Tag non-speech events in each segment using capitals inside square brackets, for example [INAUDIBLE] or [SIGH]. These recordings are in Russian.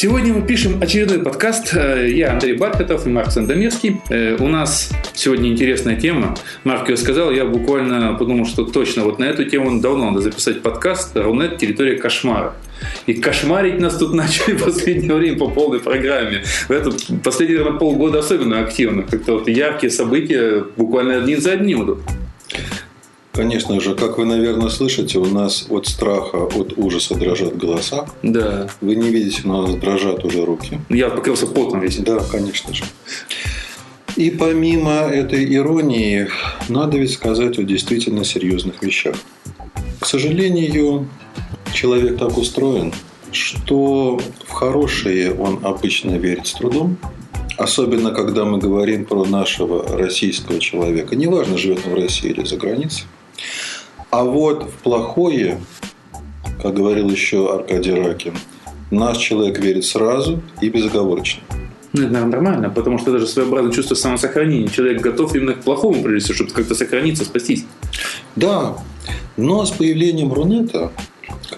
Сегодня мы пишем очередной подкаст. Э, я Андрей Бархатов и Марк Сандомирский. Э, у нас сегодня интересная тема. Марк ее сказал, я буквально подумал, что точно вот на эту тему давно надо записать подкаст. Рунет «Территория кошмара». И кошмарить нас тут [LAUGHS] начали в последнее время по полной программе. В этот последние наверное, полгода особенно активно. Как-то вот яркие события буквально один за одним идут. Конечно же, как вы, наверное, слышите, у нас от страха, от ужаса дрожат голоса. Да. Вы не видите, но у нас дрожат уже руки. Я покрылся потом весь. Да, конечно же. И помимо этой иронии, надо ведь сказать о действительно серьезных вещах. К сожалению, человек так устроен, что в хорошее он обычно верит с трудом, особенно когда мы говорим про нашего российского человека. Неважно, живет он в России или за границей. А вот в плохое, как говорил еще Аркадий Ракин, наш человек верит сразу и безоговорочно. Ну, это, наверное, нормально, потому что даже своеобразное чувство самосохранения. Человек готов именно к плохому, прежде всего, чтобы как-то сохраниться, спастись. Да, но с появлением Рунета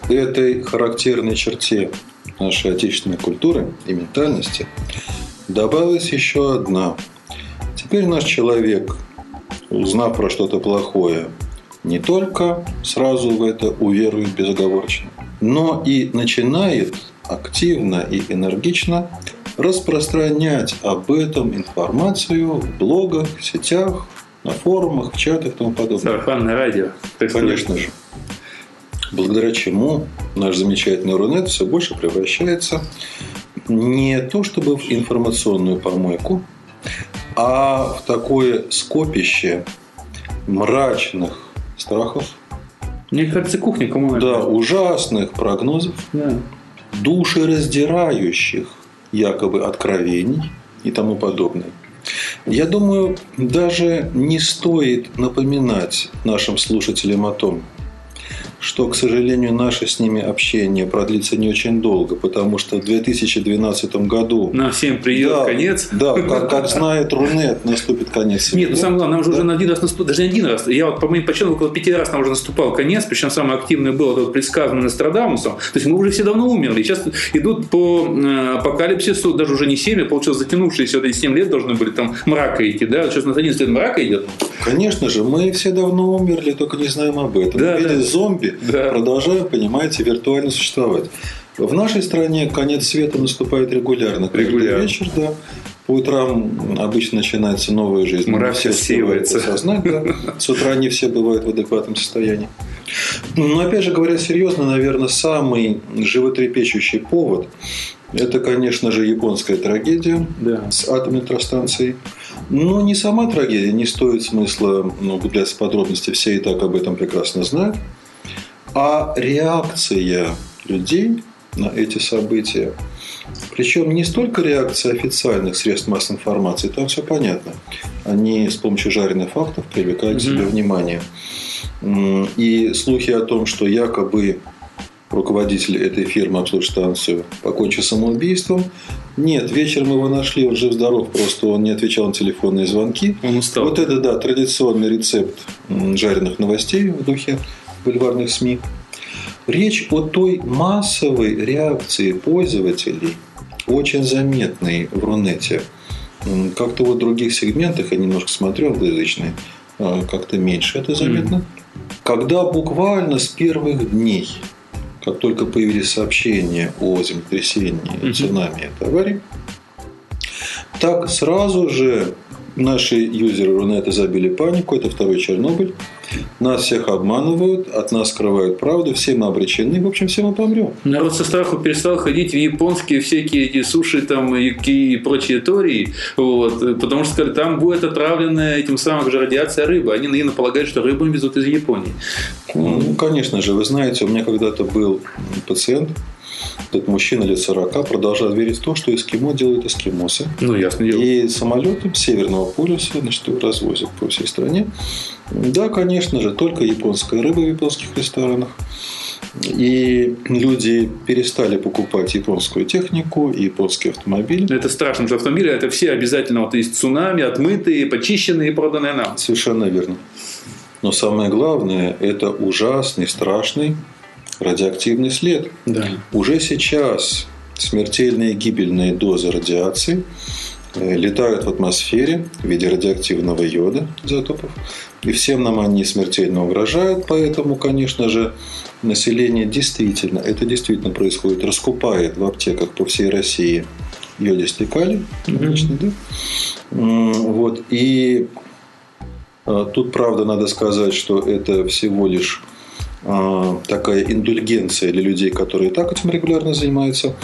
к этой характерной черте нашей отечественной культуры и ментальности добавилась еще одна. Теперь наш человек, узнав про что-то плохое, не только сразу в это уверует безоговорочно, но и начинает активно и энергично распространять об этом информацию в блогах, в сетях, на форумах, в чатах и тому подобное. Сарафанное радио. Конечно же. Благодаря чему наш замечательный Рунет все больше превращается не то чтобы в информационную помойку, а в такое скопище мрачных страхов. Мне кажется, кухня коммунальная. Да, ужасных прогнозов, Да. душераздирающих якобы откровений и тому подобное. Я думаю, даже не стоит напоминать нашим слушателям о том, что, к сожалению, наше с ними общение продлится не очень долго, потому что в 2012 году... На всем придет да, конец. Да, [LAUGHS] как, как знает Рунет, наступит конец. Нет, ну самое главное, нам же Да. уже на один раз наступил, даже не один раз. Я вот по моим подсчетам около пяти раз нам уже наступал конец, причем самый активный был этот предсказанный Нострадамусом. То есть мы уже все давно умерли. Сейчас идут по э, апокалипсису, даже уже не 7, а получилось затянувшиеся вот эти 7 лет должны были там мрака идти, да? Сейчас на 11 лет мрака идет. Конечно же, мы все давно умерли, только не знаем об этом. Да, виде да. зомби Да. продолжаем, понимаете, виртуально существовать. В нашей стране конец света наступает регулярно. Регулярно. вечер, да. По утрам обычно начинается новая жизнь. Не все успевают рассеивается. осознать, да. С утра не все бывают в адекватном состоянии. Но, опять же говоря серьезно, наверное, самый животрепещущий повод – это, конечно же, японская трагедия Да. с атомной электростанцией. Но не сама трагедия, не стоит смысла ну, углубляться в подробности, все и так об этом прекрасно знают. А реакция людей на эти события. Причем не столько реакция официальных средств массовой информации, там все понятно. Они с помощью жареных фактов привлекают к себе внимание. И слухи о том, что якобы руководитель этой фирмы обслуживает станцию покончил самоубийством. Нет, вечером его нашли, он жив-здоров, просто он не отвечал на телефонные звонки. Он устал. Вот это, да, традиционный рецепт жареных новостей в духе бульварных СМИ. Речь о той массовой реакции пользователей, очень заметной в Рунете. Как-то вот в других сегментах, я немножко смотрю англоязычные, а, как-то меньше это заметно. Когда буквально с первых дней, как только появились сообщения о землетрясении, Мгм. цунами и аварии, так сразу же наши юзеры Рунета забили панику, это второй Чернобыль. Нас всех обманывают, от нас скрывают правду, все мы обречены, в общем, все мы помрем. Народ со страху перестал ходить в японские всякие эти суши там и, и прочие тории, вот, потому что сказали, там будет отравленная этим самым же радиация рыба. Они наивно полагают, что рыбу везут из Японии. Ну, конечно же, вы знаете, у меня когда-то был пациент, этот мужчина лет 40, продолжал верить в то, что эскимо делают эскимосы. Ну, ясно дело. И самолетом Северного полюса значит, развозят по всей стране. Да, конечно же, только японская рыба в японских ресторанах. И люди перестали покупать японскую технику и японские автомобили. Это страшно, что в том мире это все обязательно вот есть цунами, отмытые, почищенные и проданные нам. Совершенно верно. Но самое главное, это ужасный, страшный радиоактивный след. Да. Уже сейчас смертельные гибельные дозы радиации э, летают в атмосфере в виде радиоактивного йода изотопов. И всем нам они смертельно угрожают, поэтому, конечно же, население действительно, это действительно происходит, раскупает в аптеках по всей России йодистый калий, обычно, да? Вот. И а, тут, правда, надо сказать, что это всего лишь такая индульгенция для людей, которые и так этим регулярно занимаются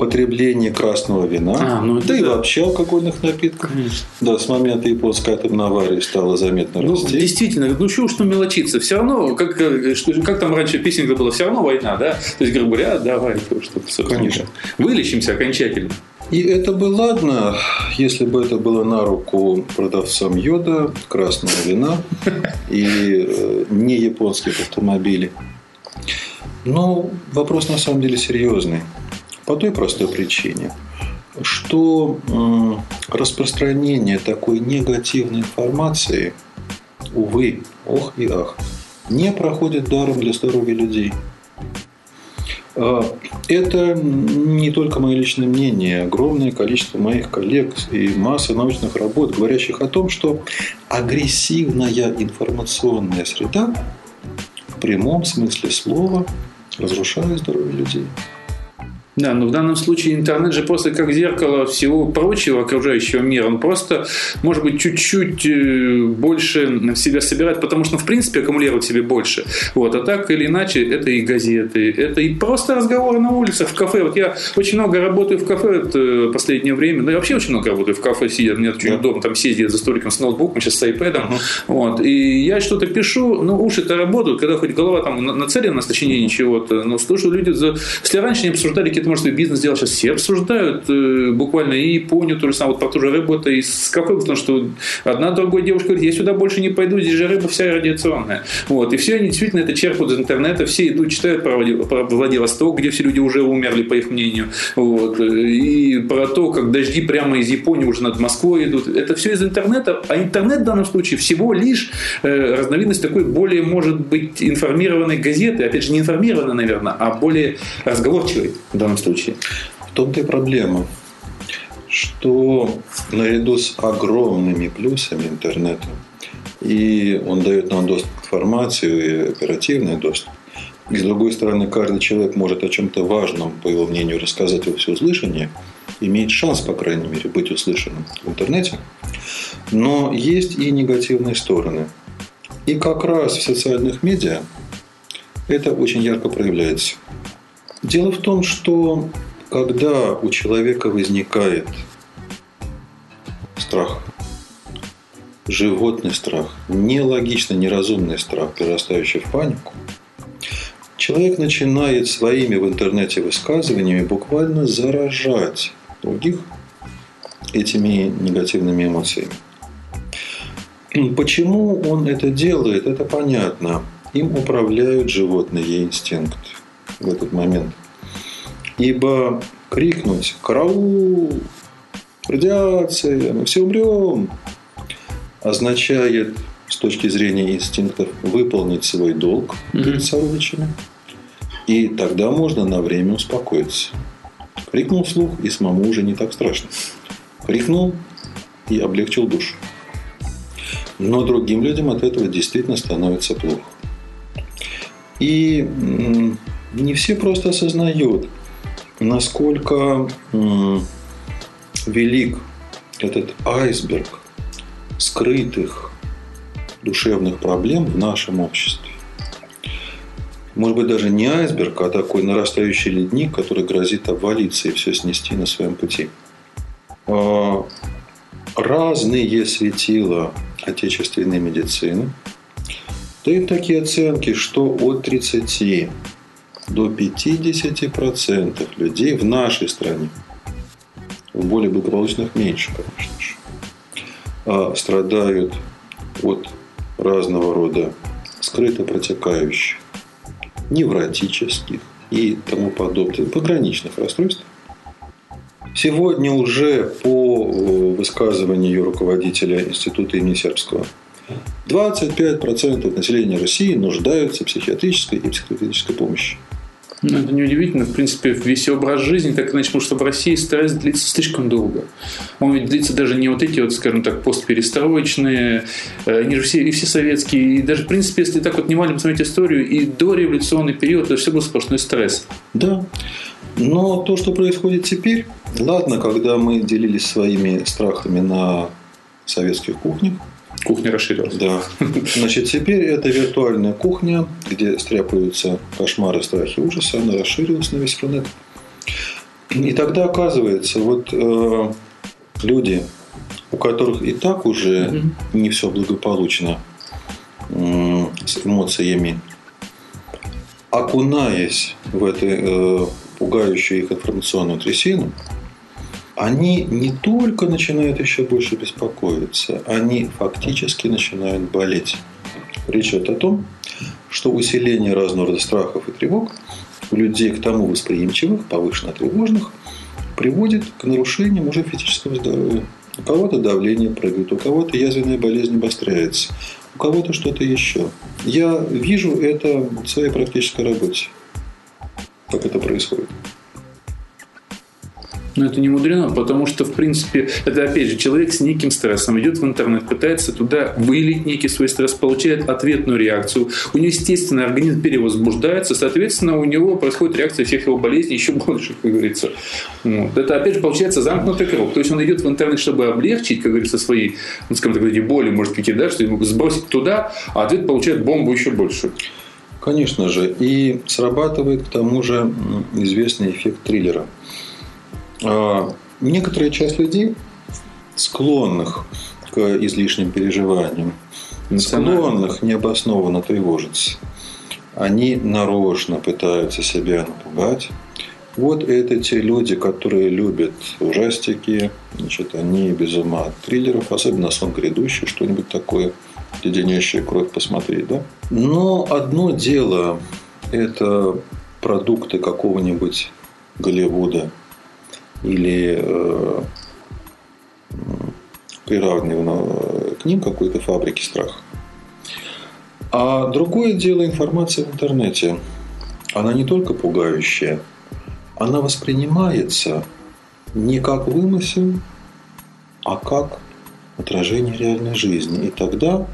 потребление красного вина, а, ну, да, да и вообще алкогольных напитков. Конечно. Да, с момента японской атомной аварии стало заметно ну, расти. Действительно, ну что уж ну мелочиться, все равно, как, что, как там раньше песенка была, все равно война, да? То есть, грубо говоря, давай что-то, Конечно. Вылечимся окончательно. И это бы ладно, если бы это было на руку продавцам йода, красного вина [LAUGHS] и э, не японских автомобилей. Но вопрос на самом деле серьезный. По той простой причине, что распространение такой негативной информации, увы, ох и ах, не проходит даром для здоровья людей. А, это не только мое личное мнение. Огромное количество моих коллег и масса научных работ, говорящих о том, что агрессивная информационная среда в прямом смысле слова разрушает здоровье людей. Да, но в данном случае интернет же просто как зеркало всего прочего окружающего мира. Он просто, может быть, чуть-чуть э, больше в себя собирает, потому что, ну, в принципе, аккумулирует себе больше. Вот. А так или иначе, это и газеты, это и просто разговоры на улицах, в кафе. Вот я очень много работаю в кафе в э, последнее время. Ну, я вообще очень много работаю в кафе, сидя. Мне очень удобно там сидеть за столиком с ноутбуком, сейчас с iPad. Uh-huh. Вот. И я что-то пишу, ну, уши-то работают, когда хоть голова там нацелена на сочинение чего-то. Но слушаю люди, за... если раньше не обсуждали какие-то может, свой бизнес делать. Сейчас все обсуждают э, буквально и Японию, то же самое, вот про ту же рыбу, это из кафе, потому что одна другой девушка говорит, я сюда больше не пойду, здесь же рыба вся радиационная. Вот. И все они действительно это черпают из интернета, все идут, читают про, про Владивосток, где все люди уже умерли, по их мнению. Вот. И про то, как дожди прямо из Японии уже над Москвой идут. Это все из интернета. А интернет в данном случае всего лишь э, разновидность такой более, может быть, информированной газеты. Опять же, не информированной, наверное, а более разговорчивой в данном случае. В том-то и проблема, что наряду с огромными плюсами интернета, и он дает нам доступ к информации и оперативный доступ, и с другой стороны, каждый человек может о чем-то важном, по его мнению, рассказать во всеуслышание, имеет шанс, по крайней мере, быть услышанным в интернете. Но есть и негативные стороны. И как раз в социальных медиа это очень ярко проявляется. Дело в том, что когда у человека возникает страх, животный страх, нелогичный, неразумный страх, перерастающий в панику, человек начинает своими в интернете высказываниями буквально заражать других этими негативными эмоциями. Почему он это делает, это понятно. Им управляют животные инстинкты в этот момент. Ибо крикнуть «Караул! Радиация! Мы все умрем!» означает с точки зрения инстинктов выполнить свой долг перед сородичами. И тогда можно на время успокоиться. Крикнул вслух, и самому уже не так страшно. Крикнул и облегчил душу. Но другим людям от этого действительно становится плохо. И не все просто осознают, насколько велик этот айсберг скрытых душевных проблем в нашем обществе. Может быть, даже не айсберг, а такой нарастающий ледник, который грозит обвалиться и все снести на своем пути. А, разные светила отечественной медицины дают такие оценки, что от 30 до 50% людей в нашей стране, в более благополучных меньше, конечно же, а, страдают от разного рода скрыто протекающих, невротических и тому подобных пограничных расстройств. Сегодня уже по э, высказыванию руководителя Института имени Сербского 25% населения России нуждаются в психиатрической и психологической помощи. Ну, это неудивительно. В принципе, весь образ жизни так иначе, потому что в России стресс длится слишком долго. Он ведь длится даже не вот эти вот, скажем так, постперестроечные, э, они же все, и все советские. И даже, в принципе, если так вот внимательно посмотреть историю, и до революционный период, это все был сплошной стресс. Да. Но то, что происходит теперь, ладно, когда мы делились своими страхами на советских кухнях, Кухня расширилась. Да. Значит, теперь это виртуальная кухня, где стряпаются кошмары, страхи, ужасы. Она расширилась на весь планет. И тогда оказывается, вот э, люди, у которых и так уже не все благополучно э, с эмоциями, окунаясь в эту э, пугающую их информационную трясину, они не только начинают еще больше беспокоиться, они фактически начинают болеть. Речь идет о том, что усиление разного рода страхов и тревог у людей к тому восприимчивых, повышенно тревожных, приводит к нарушениям уже физического здоровья. У кого-то давление прыгает, у кого-то язвенная болезнь обостряется, у кого-то что-то еще. Я вижу это в своей практической работе, как это происходит. Но это не мудрено, потому что, в принципе, это, опять же, человек с неким стрессом идет в интернет, пытается туда вылить некий свой стресс, получает ответную реакцию. У него, естественно, организм перевозбуждается, соответственно, у него происходит реакция всех его болезней еще больше, как говорится. Вот. Это, опять же, получается замкнутый круг. То есть он идет в интернет, чтобы облегчить, как говорится, свои, ну, скажем так, эти боли, может, какие, да, что сбросить туда, а ответ получает бомбу еще больше. Конечно же. И срабатывает к тому же известный эффект триллера – некоторая часть людей, склонных к излишним переживаниям, склонных необоснованно тревожиться, они нарочно пытаются себя напугать. Вот это те люди, которые любят ужастики, значит, они без ума от триллеров, особенно сон грядущий, что-нибудь такое, леденящая кровь посмотреть, да? Но одно дело – это продукты какого-нибудь Голливуда или э, приравнивано к ним какой-то фабрики страха. А другое дело информация в интернете. Она не только пугающая, она воспринимается не как вымысел, а как отражение реальной жизни. И тогда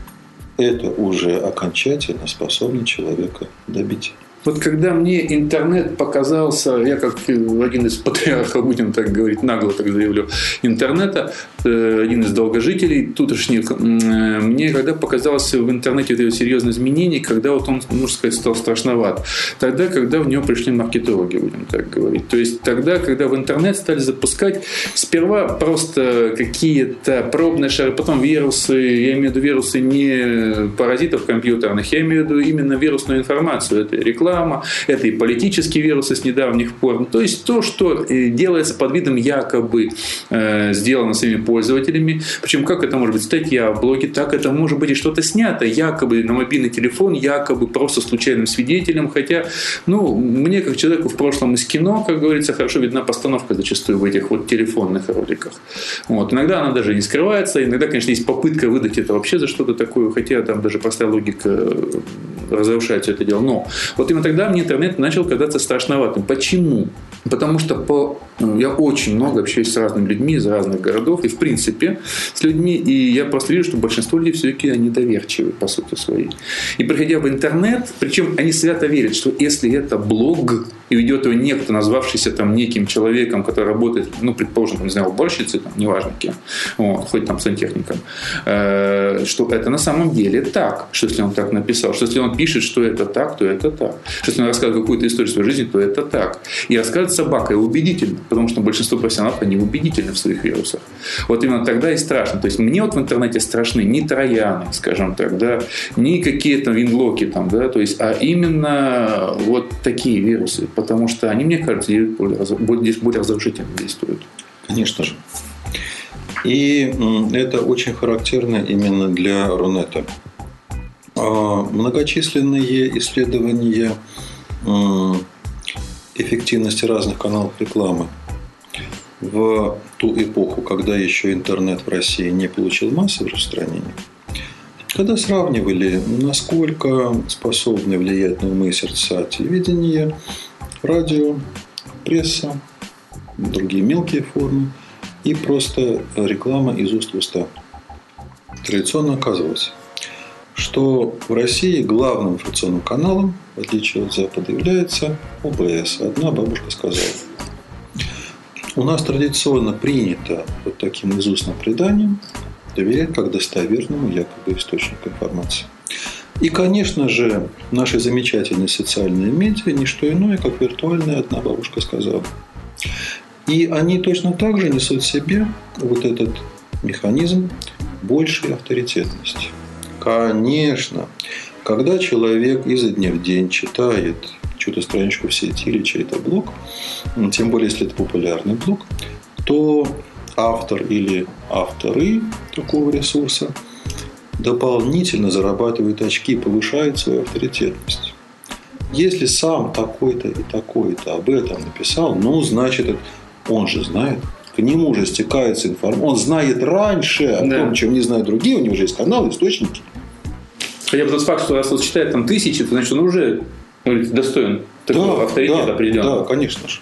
это уже окончательно способно человека добить. Вот когда мне интернет показался, я как один из патриархов, будем так говорить, нагло так заявлю, интернета, э, один из долгожителей тутошних, э, мне когда показался в интернете это серьезное изменение, когда вот он, можно сказать, стал страшноват. Тогда, когда в него пришли маркетологи, будем так говорить. То есть тогда, когда в интернет стали запускать сперва просто какие-то пробные шары, потом вирусы, я имею в виду вирусы не паразитов компьютерных, я имею в виду именно вирусную информацию, это реклама, реклама, это и политические вирусы с недавних пор. То есть то, что э, делается под видом якобы э, сделано своими пользователями. Причем как это может быть статья в блоге, так это может быть и что-то снято якобы на мобильный телефон, якобы просто случайным свидетелем. Хотя, ну, мне как человеку в прошлом из кино, как говорится, хорошо видна постановка зачастую в этих вот телефонных роликах. Вот. Иногда она даже не скрывается, иногда, конечно, есть попытка выдать это вообще за что-то такое, хотя там даже простая логика э, разрушает все это дело. Но вот именно тогда мне интернет начал казаться страшноватым. Почему? Потому что по, ну, я очень много общаюсь с разными людьми из разных городов и, в принципе, с людьми. И я просто вижу, что большинство людей все-таки они доверчивы, по сути своей. И приходя в интернет, причем они свято верят, что если это блог, и ведет его некто, назвавшийся там неким человеком, который работает, ну, предположим, не знаю, уборщицей, там, неважно кем, вот, хоть там сантехником, э, что это на самом деле так, что если он так написал, что если он пишет, что это так, то это так, что если он рассказывает какую-то историю своей жизни, то это так. И рассказывает собака и убедительно, потому что большинство профессионалов, они убедительны в своих вирусах. Вот именно тогда и страшно. То есть мне вот в интернете страшны не трояны, скажем так, да, не какие-то винлоки там, да, то есть, а именно вот такие вирусы, потому что они, мне кажется, здесь более разрушительно действуют. Конечно же. И это очень характерно именно для Рунета. А, многочисленные исследования эффективности разных каналов рекламы в ту эпоху, когда еще интернет в России не получил массового распространения, когда сравнивали, насколько способны влиять на умы и сердца телевидение, радио, пресса, другие мелкие формы и просто реклама из уст в уста. Традиционно оказывалось, что в России главным информационным каналом, в отличие от Запада, является ОБС. Одна бабушка сказала. У нас традиционно принято вот таким изустным преданием доверять как достоверному якобы источнику информации. И, конечно же, наши замечательные социальные медиа – не что иное, как виртуальная одна бабушка сказала. И они точно так же несут в себе вот этот механизм большей авторитетности. Конечно, когда человек изо дня в день читает чью-то страничку в сети или чей-то блог, тем более, если это популярный блог, то автор или авторы такого ресурса дополнительно зарабатывают очки, повышают свою авторитетность. Если сам такой-то и такой-то об этом написал, ну, значит, он же знает, к нему уже стекается информация. Он знает раньше о да. том, чем не знают другие, у него уже есть каналы, источники. Хотя бы тот факт, что раз он читает там тысячи, то значит он уже достоин такого да, авторитета да, определенного. Да, конечно же.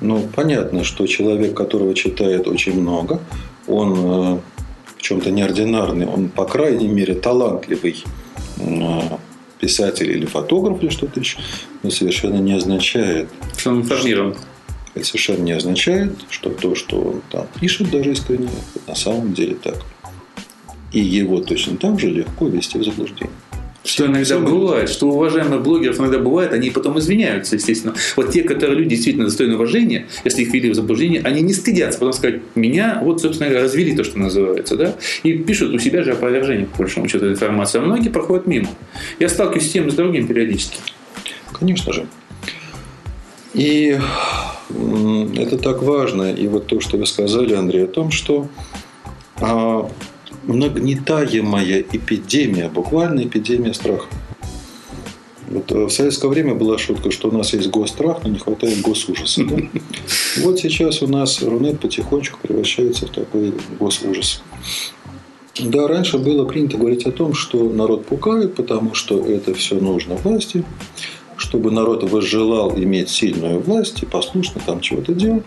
Ну, понятно, что человек, которого читает очень много, он э, в чем-то неординарный, он, по крайней мере, талантливый э, писатель или фотограф или что-то еще, но совершенно не означает, что он информирован. Это совершенно не означает, что то, что он там пишет даже искренне, на самом деле так. И его точно так же легко ввести в заблуждение. Что иногда бывает, что у уважаемых блогеров иногда бывает, они потом извиняются, естественно. Вот те, которые люди действительно достойны уважения, если их ввели в заблуждение, они не стыдятся, потом сказать, меня вот, собственно говоря, развели то, что называется, да, и пишут у себя же опровержение, по большому счету, информации, а многие проходят мимо. Я сталкиваюсь с тем и с другим периодически. Конечно же. И это так важно. И вот то, что вы сказали, Андрей, о том, что а, нагнетаемая эпидемия, буквально эпидемия страха. Вот э, в советское время была шутка, что у нас есть госстрах, но не хватает госужаса. Да? [LAUGHS] Вот сейчас у нас Рунет потихонечку превращается в такой госужас. Да, раньше было принято говорить о том, что народ пугает, потому что это все нужно власти, чтобы народ возжелал иметь сильную власть и послушно там чего-то делать.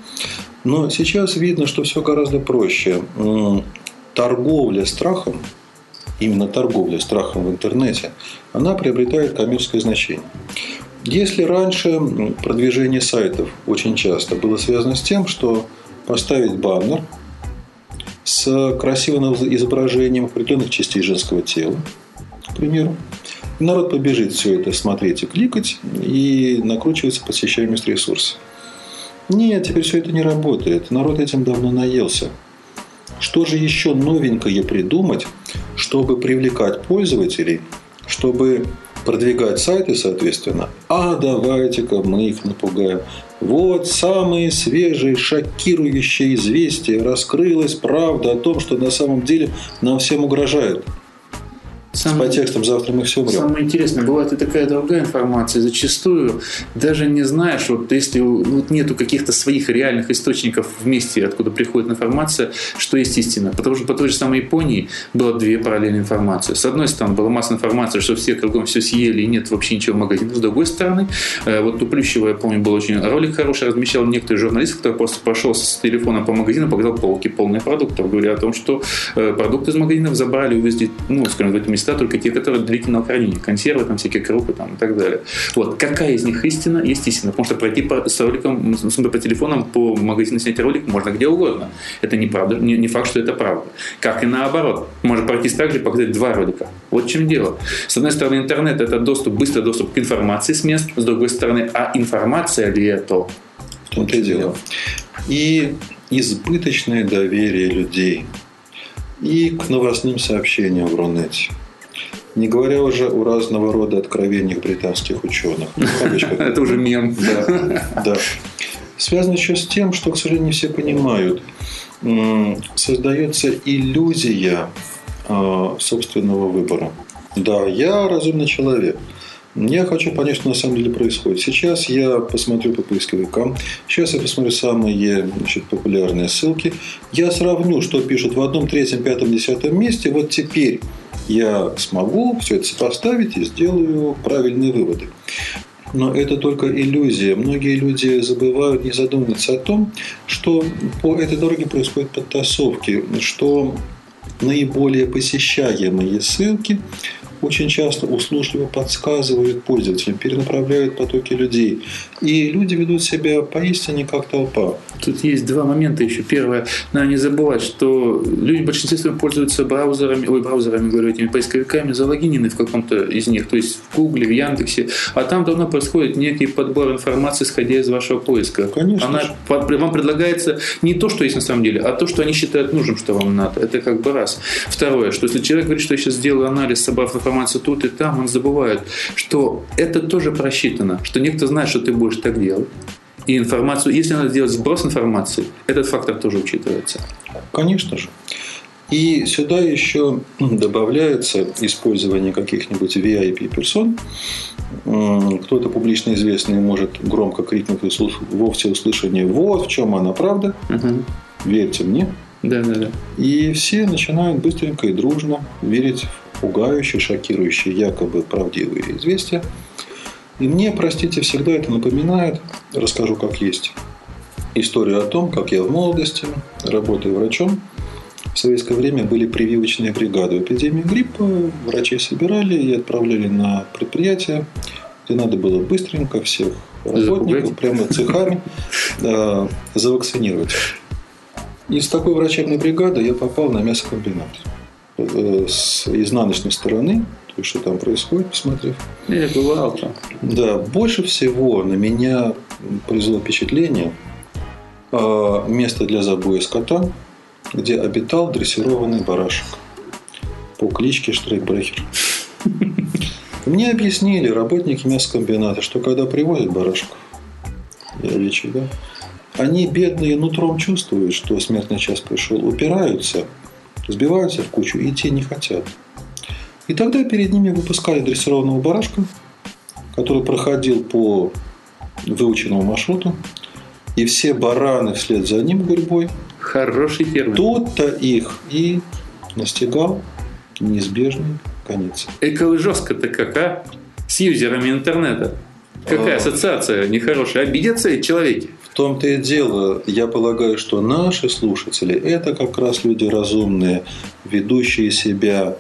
Но сейчас видно, что все гораздо проще торговля страхом, именно торговля страхом в интернете, она приобретает коммерческое значение. Если раньше продвижение сайтов очень часто было связано с тем, что поставить баннер с красивым изображением определенных частей женского тела, к примеру, народ побежит все это смотреть и кликать, и накручивается посещаемость ресурса. Нет, теперь все это не работает. Народ этим давно наелся. Что же еще новенькое придумать, чтобы привлекать пользователей, чтобы продвигать сайты, соответственно, а давайте-ка мы их напугаем. Вот самые свежие, шокирующие известия. Раскрылась правда о том, что на самом деле нам всем угрожают. Самое, с подтекстом «завтра мы все умрем». Самое интересное, бывает и такая другая информация. Зачастую даже не знаешь, вот если вот нету каких-то своих реальных источников вместе, откуда приходит информация, что есть истина. Потому что по той же самой Японии было две параллельные информации. С одной стороны, была масса информации, что все кругом все съели и нет вообще ничего в магазине. С другой стороны, э, вот у Плющева, я помню, был очень ролик хороший, размещал некоторый журналист, который просто прошел с телефона по магазину, показал полки полные продуктов, говоря о том, что э, продукты из магазинов забрали, увезли, ну, скажем, в эти места только те, которые длительного хранения, консервы, там всякие крупы там, и так далее. Вот. Какая из них истина? Есть истина. Потому что пройти по, с роликом, по телефонам, по магазину снять ролик можно где угодно. Это не, правда, не, не факт, что это правда. Как и наоборот. Можно пройти так же показать два ролика. Вот в чем дело. С одной стороны, интернет – это доступ, быстрый доступ к информации с мест. С другой стороны, а информация ли это? В том-то и дело. И избыточное доверие людей и к новостным сообщениям в Рунете. Не говоря уже о разного рода откровениях британских ученых. [LAUGHS] Это уже мем. Да, да. Связано еще с тем, что, к сожалению, не все понимают. Создается иллюзия а, собственного выбора. Да, я разумный человек. Я хочу понять, что на самом деле происходит. Сейчас я посмотрю по поисковикам. Сейчас я посмотрю самые значит, популярные ссылки. Я сравню, что пишут в одном, третьем, пятом, десятом месте. Вот теперь я смогу все это сопоставить и сделаю правильные выводы. Но это только иллюзия. Многие люди забывают, не задумываются о том, что по этой дороге происходят подтасовки, что наиболее посещаемые ссылки очень часто услужливо подсказывают пользователям, перенаправляют потоки людей. И люди ведут себя поистине как толпа. Тут есть два момента еще. Первое, надо не забывать, что люди в большинстве своем пользуются браузерами, ой, браузерами, говорю, этими поисковиками, залогинены в каком-то из них, то есть в Гугле, в Яндексе, а там давно происходит некий подбор информации, исходя из вашего поиска. Конечно. Она, вам предлагается не то, что есть на самом деле, а то, что они считают нужным, что вам надо. Это как бы раз. Второе, что если человек говорит, что я сейчас сделаю анализ, собрав информацию, информацию тут и там, он забывает, что это тоже просчитано, что некто знает, что ты будешь так делать. И информацию, если надо сделать сброс информации, этот фактор тоже учитывается. Конечно же. И сюда еще добавляется использование каких-нибудь VIP-персон. Кто-то публично известный может громко крикнуть во всеуслышание «Вот в чем она правда, угу. верьте мне». Да, да, да. И все начинают быстренько и дружно верить пугающие, шокирующие, якобы правдивые известия. И мне, простите, всегда это напоминает, расскажу как есть, историю о том, как я в молодости, работая врачом, в советское время были прививочные бригады. Эпидемии гриппа врачей собирали и отправляли на предприятия, где надо было быстренько всех работников, Запугать. прямо цехами, [LAUGHS] да, завакцинировать. Из такой врачебной бригады я попал на мясокомбинат. Э, с изнаночной стороны, то есть что там происходит, посмотрев. Я бывал там. Да, больше всего на меня произвело впечатление а, место для забоя скота, где обитал дрессированный барашек по кличке Штрейкбрехер. [LAUGHS] Мне объяснили работники мясокомбината, что когда привозят барашков, овечек, да, они бедные нутром чувствуют, что смертный час пришел, упираются – сбиваются в кучу и те не хотят. И тогда перед ними выпускали дрессированного барашка, который проходил по выученному маршруту, и все бараны вслед за ним гурьбой. Хороший термин. Тот-то их и настигал неизбежный конец. Эко жестко-то как, а? С юзерами интернета. Какая а... ассоциация нехорошая? Обидятся эти человеки? В том-то и дело, я полагаю, что наши слушатели – это как раз люди разумные, ведущие себя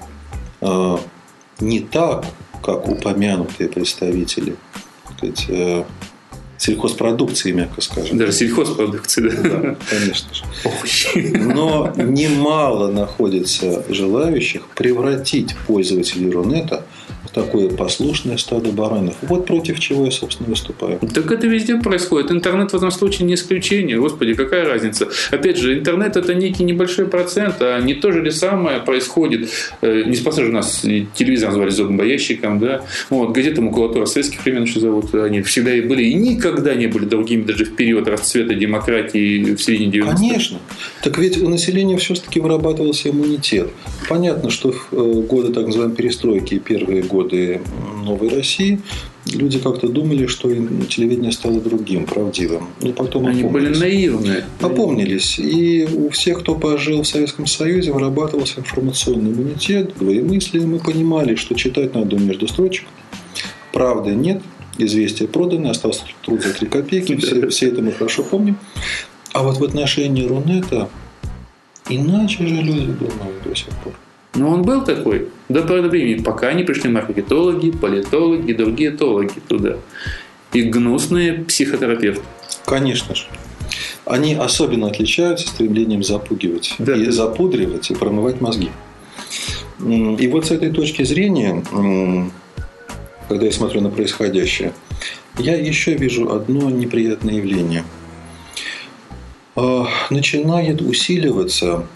э, не так, как упомянутые представители сказать, э, сельхозпродукции, мягко скажем. Даже сельхозпродукции, да. да конечно же. Овощи. Но немало находится желающих превратить пользователей Рунета – такое послушное стадо баранов. Вот против чего я, собственно, выступаю. Так это везде происходит. Интернет в этом случае не исключение. Господи, какая разница? Опять же, интернет это некий небольшой процент, а не то же ли самое происходит. Э, не спасибо, у нас телевизор назвали зомбоящиком, да. Вот, газета макулатура советских времен еще зовут. Они всегда и были, и никогда не были другими даже в период расцвета демократии в середине 90-х. Конечно. Так ведь у населения все-таки вырабатывался иммунитет. Понятно, что в э, годы так называемой перестройки, первые годы годы Новой России люди как-то думали, что телевидение стало другим, правдивым. Но потом Они были наивны. Опомнились. И у всех, кто пожил в Советском Союзе, вырабатывался информационный иммунитет, двоемыслие. Мы понимали, что читать надо между строчек. Правды нет, известия проданы, остался труд за три копейки. [LAUGHS] Все, все это мы хорошо помним. А вот в отношении Рунета иначе же люди думают до сих пор. Но он был такой до поры времени, пока не пришли маркетологи, политологи, другие этологи туда. И гнусные психотерапевты. Конечно же. Они особенно отличаются стремлением запугивать да. и запудривать и промывать мозги. И вот с этой точки зрения, когда я смотрю на происходящее, я еще вижу одно неприятное явление. А, начинает усиливаться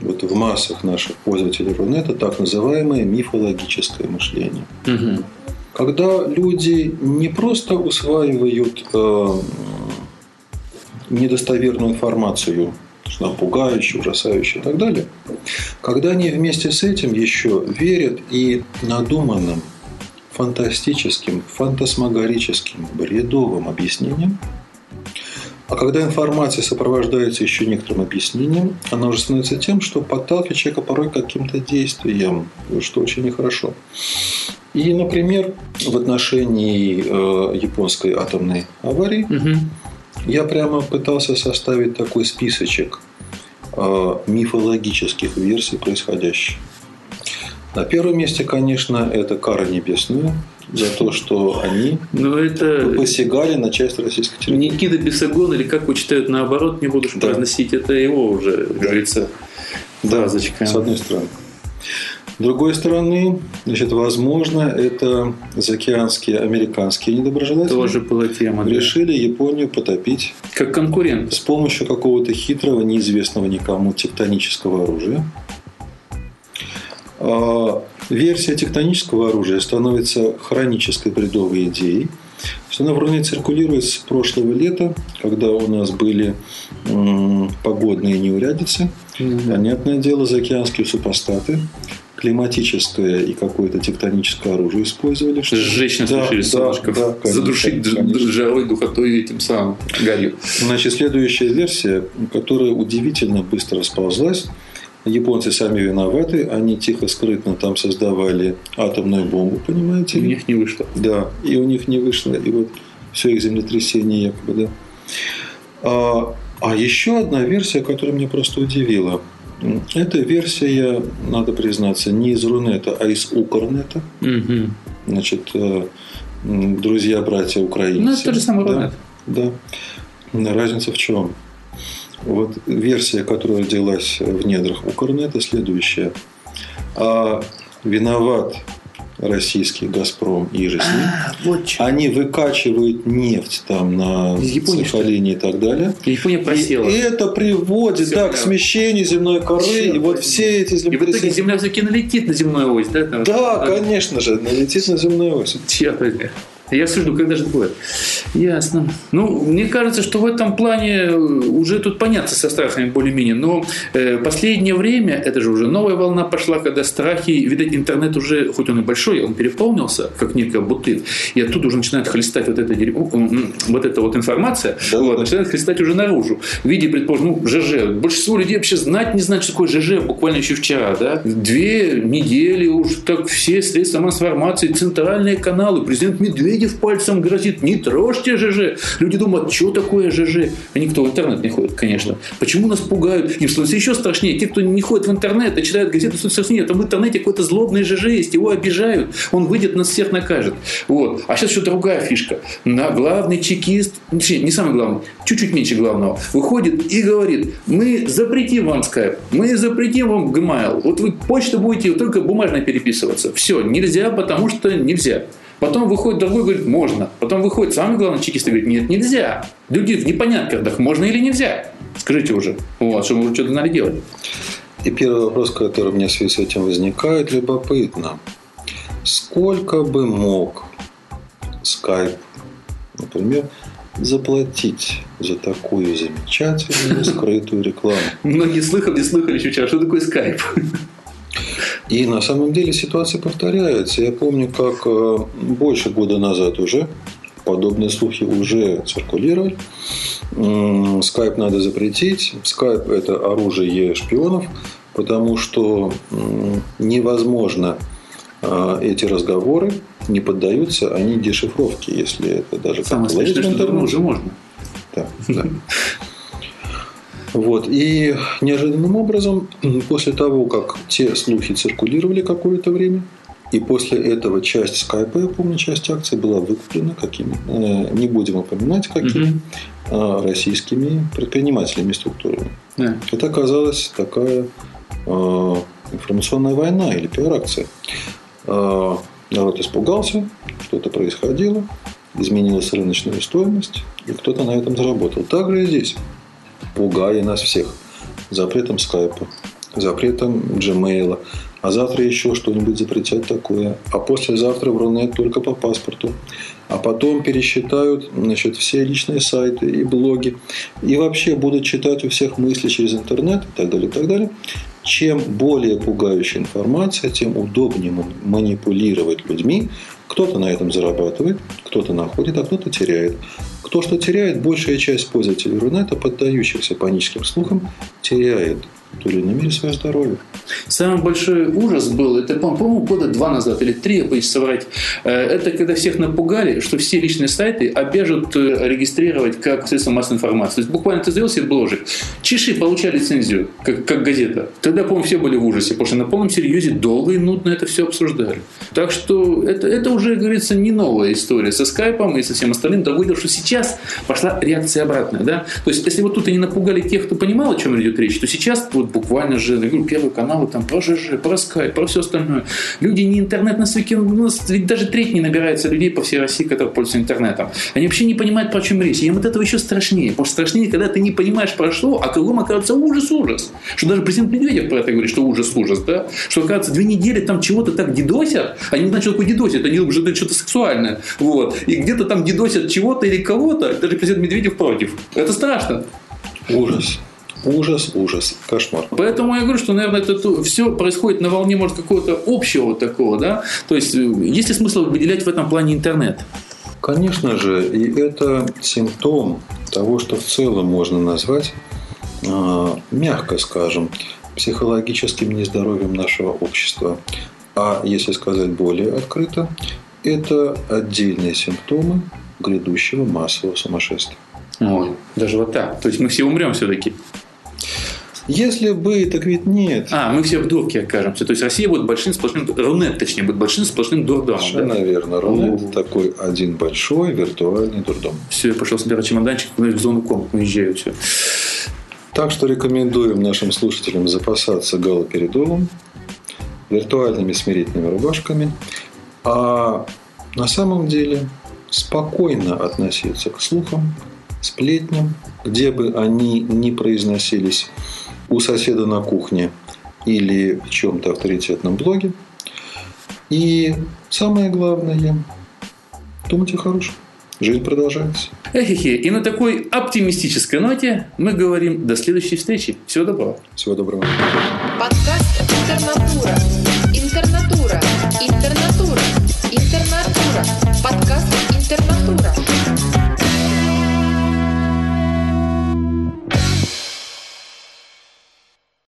вот в массах наших пользователей Рунета так называемое мифологическое мышление. Угу. Когда люди не просто усваивают э, недостоверную информацию, что пугающую, ужасающую и так далее, когда они вместе с этим еще верят и надуманным, фантастическим, фантасмагорическим, бредовым объяснениям, А когда информация сопровождается еще некоторым объяснением, она уже становится тем, что подталкивает человека порой к каким-то действиям, что очень нехорошо. И, например, в отношении э, японской атомной аварии угу. я прямо пытался составить такой списочек э, мифологических версий происходящего. На первом месте, конечно, это кара небесная за то, что они Но это... посягали на часть российской территории. Никита Бесогон, или как его читают наоборот, не буду да. произносить, это его уже, да. говорится, да, с одной стороны. С другой стороны, значит, возможно, это заокеанские американские недоброжелатели Тоже была тема, решили да. Японию потопить. Как конкурент. С помощью какого-то хитрого, неизвестного никому тектонического оружия. Версия тектонического оружия становится хронической бредовой идеей. Что она в Руне циркулирует с прошлого лета, когда у нас были погодные неурядицы. Mm-hmm. Понятное дело, заокеанские супостаты климатическое и какое-то тектоническое оружие использовали. Что... Сжечь нас да, решили да, да, конечно, Задушить конечно. жарой, духотой этим самым гарью. Значит, следующая версия, которая удивительно быстро расползлась, Японцы сами виноваты, они тихо, скрытно там создавали атомную бомбу, понимаете? И у них не вышло. Да, и у них не вышло. И вот все их землетрясение якобы, да. А, а еще одна версия, которая меня просто удивила. Эта версия, надо признаться, не из Рунета, а из Укрнета. Угу. Значит, э, друзья, братья украинцы. Ну, это же Рунет. Да. да. Разница в чем? Вот версия, которая родилась в недрах Укрнета, следующая. А виноват российский «Газпром» и же с ним. А, вот Они выкачивают нефть там на Сахалине и так далее. Япония просела. И это приводит да, к смещению земной коры. Все, и вот все эти земли... И в итоге Земля все-таки налетит на земную ось, да? Там, да, а... конечно же, налетит на земную ось. Черт я сужу, когда же будет. Ясно. Ну, мне кажется, что в этом плане уже тут понятно со страхами более-менее. Но э, последнее время, это же уже новая волна пошла, когда страхи, видать, интернет уже, хоть он и большой, он переполнился, как некая бутыль, и оттуда уже начинает хлестать вот это дерьмо, вот эта вот информация, да, вот, да. начинает хлестать уже наружу. В виде, предположим, ну, ЖЖ. Большинство людей вообще знать не знают, что такое ЖЖ буквально еще вчера, да? Две недели уж так все средства массовой информации, центральные каналы, президент Медведев Медведев пальцем грозит, не трожьте ЖЖ. Люди думают, что такое ЖЖ? А никто в интернет не ходит, конечно. Почему нас пугают? Им становится еще страшнее. Те, кто не ходит в интернет, а читают газеты, становится страшнее. Там в интернете какой-то злобный ЖЖ есть, его обижают, он выйдет, нас всех накажет. Вот. А сейчас еще другая фишка. На главный чекист, не самый главный, чуть-чуть меньше главного, выходит и говорит, мы запретим вам скайп, мы запретим вам Gmail. Вот вы почту будете только бумажно переписываться. Все, нельзя, потому что нельзя. Потом выходит другой говорит, можно. Потом выходит самый главный чекист и говорит, нет, нельзя. Люди в непонятках, можно или нельзя. Скажите уже, вот, что мы что-то надо делать. И первый вопрос, который у меня в связи с этим возникает, любопытно. Сколько бы мог Skype, например, заплатить за такую замечательную скрытую рекламу? Многие слыхали, слыхали еще вчера, что такое Skype. И на самом деле ситуация повторяется. Я помню, как э, больше года назад уже подобные слухи уже циркулировали. Скайп надо запретить. Скайп – это оружие шпионов, потому что невозможно э, эти разговоры не поддаются, они дешифровке, если это даже Самое смешное, что уже можно. Да, да. [LAUGHS] Вот. И неожиданным образом, после того, как те слухи циркулировали какое-то время, и после этого часть скайпа, я помню, часть акций была выкуплена какими, э, не будем упоминать какими, угу. российскими предпринимателями и структурами. Да. Это оказалась такая э, информационная война или пиар-акция. Э, народ испугался, что-то происходило, изменилась рыночная стоимость, и кто-то на этом заработал. Так же и здесь пугали нас всех запретом скайпа, запретом Gmail, а завтра еще что-нибудь запретят такое, а послезавтра в Рунет только по паспорту, а потом пересчитают значит, все личные сайты и блоги, и вообще будут читать у всех мысли через интернет и так далее, и так далее. Чем более пугающая информация, тем удобнее манипулировать людьми. Кто-то на этом зарабатывает, кто-то находит, а кто-то теряет. Кто что теряет, большая часть пользователей Рунета, поддающихся паническим слухам, теряет той или иной мере свое здоровье. Самый большой ужас был, это, по-моему, года два назад или три, я боюсь соврать, э, это когда всех напугали, что все личные сайты обяжут э, регистрировать как средство массовой информации. То есть буквально ты сделал себе бложик. Чиши получали лицензию, как, как газета. Тогда, по-моему, все были в ужасе, потому что на полном серьезе долго и нудно это все обсуждали. Так что это, это уже, говорится, не новая история со скайпом и со всем остальным. Дело, что сейчас пошла реакция обратная. Да? То есть, если вот тут они напугали тех, кто понимал, о чем идет речь, то сейчас вот буквально же, говорю, первый канал там про ЖЖ, про скайп, про все остальное. Люди не интернет на свеке, у нас ведь даже треть не набирается людей по всей России, которые пользуются интернетом. Они вообще не понимают, про чем речь. И им от этого еще страшнее. Потому что страшнее, когда ты не понимаешь, про что, а кругом оказывается ужас-ужас. Что даже президент Медведев про это говорит, что ужас-ужас, да? Что, оказывается, две недели там чего-то так дедосят, они не знают, что такое дедосят, они думают, что это что-то сексуальное. Вот. И где-то там дедосят чего-то или кого-то, даже президент Медведев против. Это страшно. Ужас. Ужас, ужас, кошмар. Поэтому я говорю, что, наверное, это все происходит на волне, может, какого-то общего такого, да? То есть, э, есть ли смысл выделять в этом плане интернет? Конечно же, и это симптом того, что в целом можно назвать, а, мягко скажем, психологическим нездоровьем нашего общества. А если сказать более открыто, это отдельные симптомы грядущего массового сумасшествия. Ой, даже вот так. То есть мы все умрем все-таки. Если бы, так ведь нет. А, мы все в дурке окажемся. То есть Россия будет большим сплошным... Рунет, точнее, будет большим сплошным дурдомом. Совершенно да? верно. Рунет О. такой один большой виртуальный дурдом. Все, я пошел собирать чемоданчик, в зону комнат уезжаю. Все. Так что рекомендуем нашим слушателям запасаться галоперидолом, виртуальными смирительными рубашками, а на самом деле спокойно относиться к слухам, сплетням, где бы они ни произносились у соседа на кухне или в чем-то авторитетном блоге. И самое главное, думайте хорошо. Жизнь продолжается. Эхе-хе. И на такой оптимистической ноте мы говорим до следующей встречи. Всего доброго. Всего доброго. Подкаст «Интернатура». Интернатура. Интернатура. Интернатура. Подкаст «Интернатура».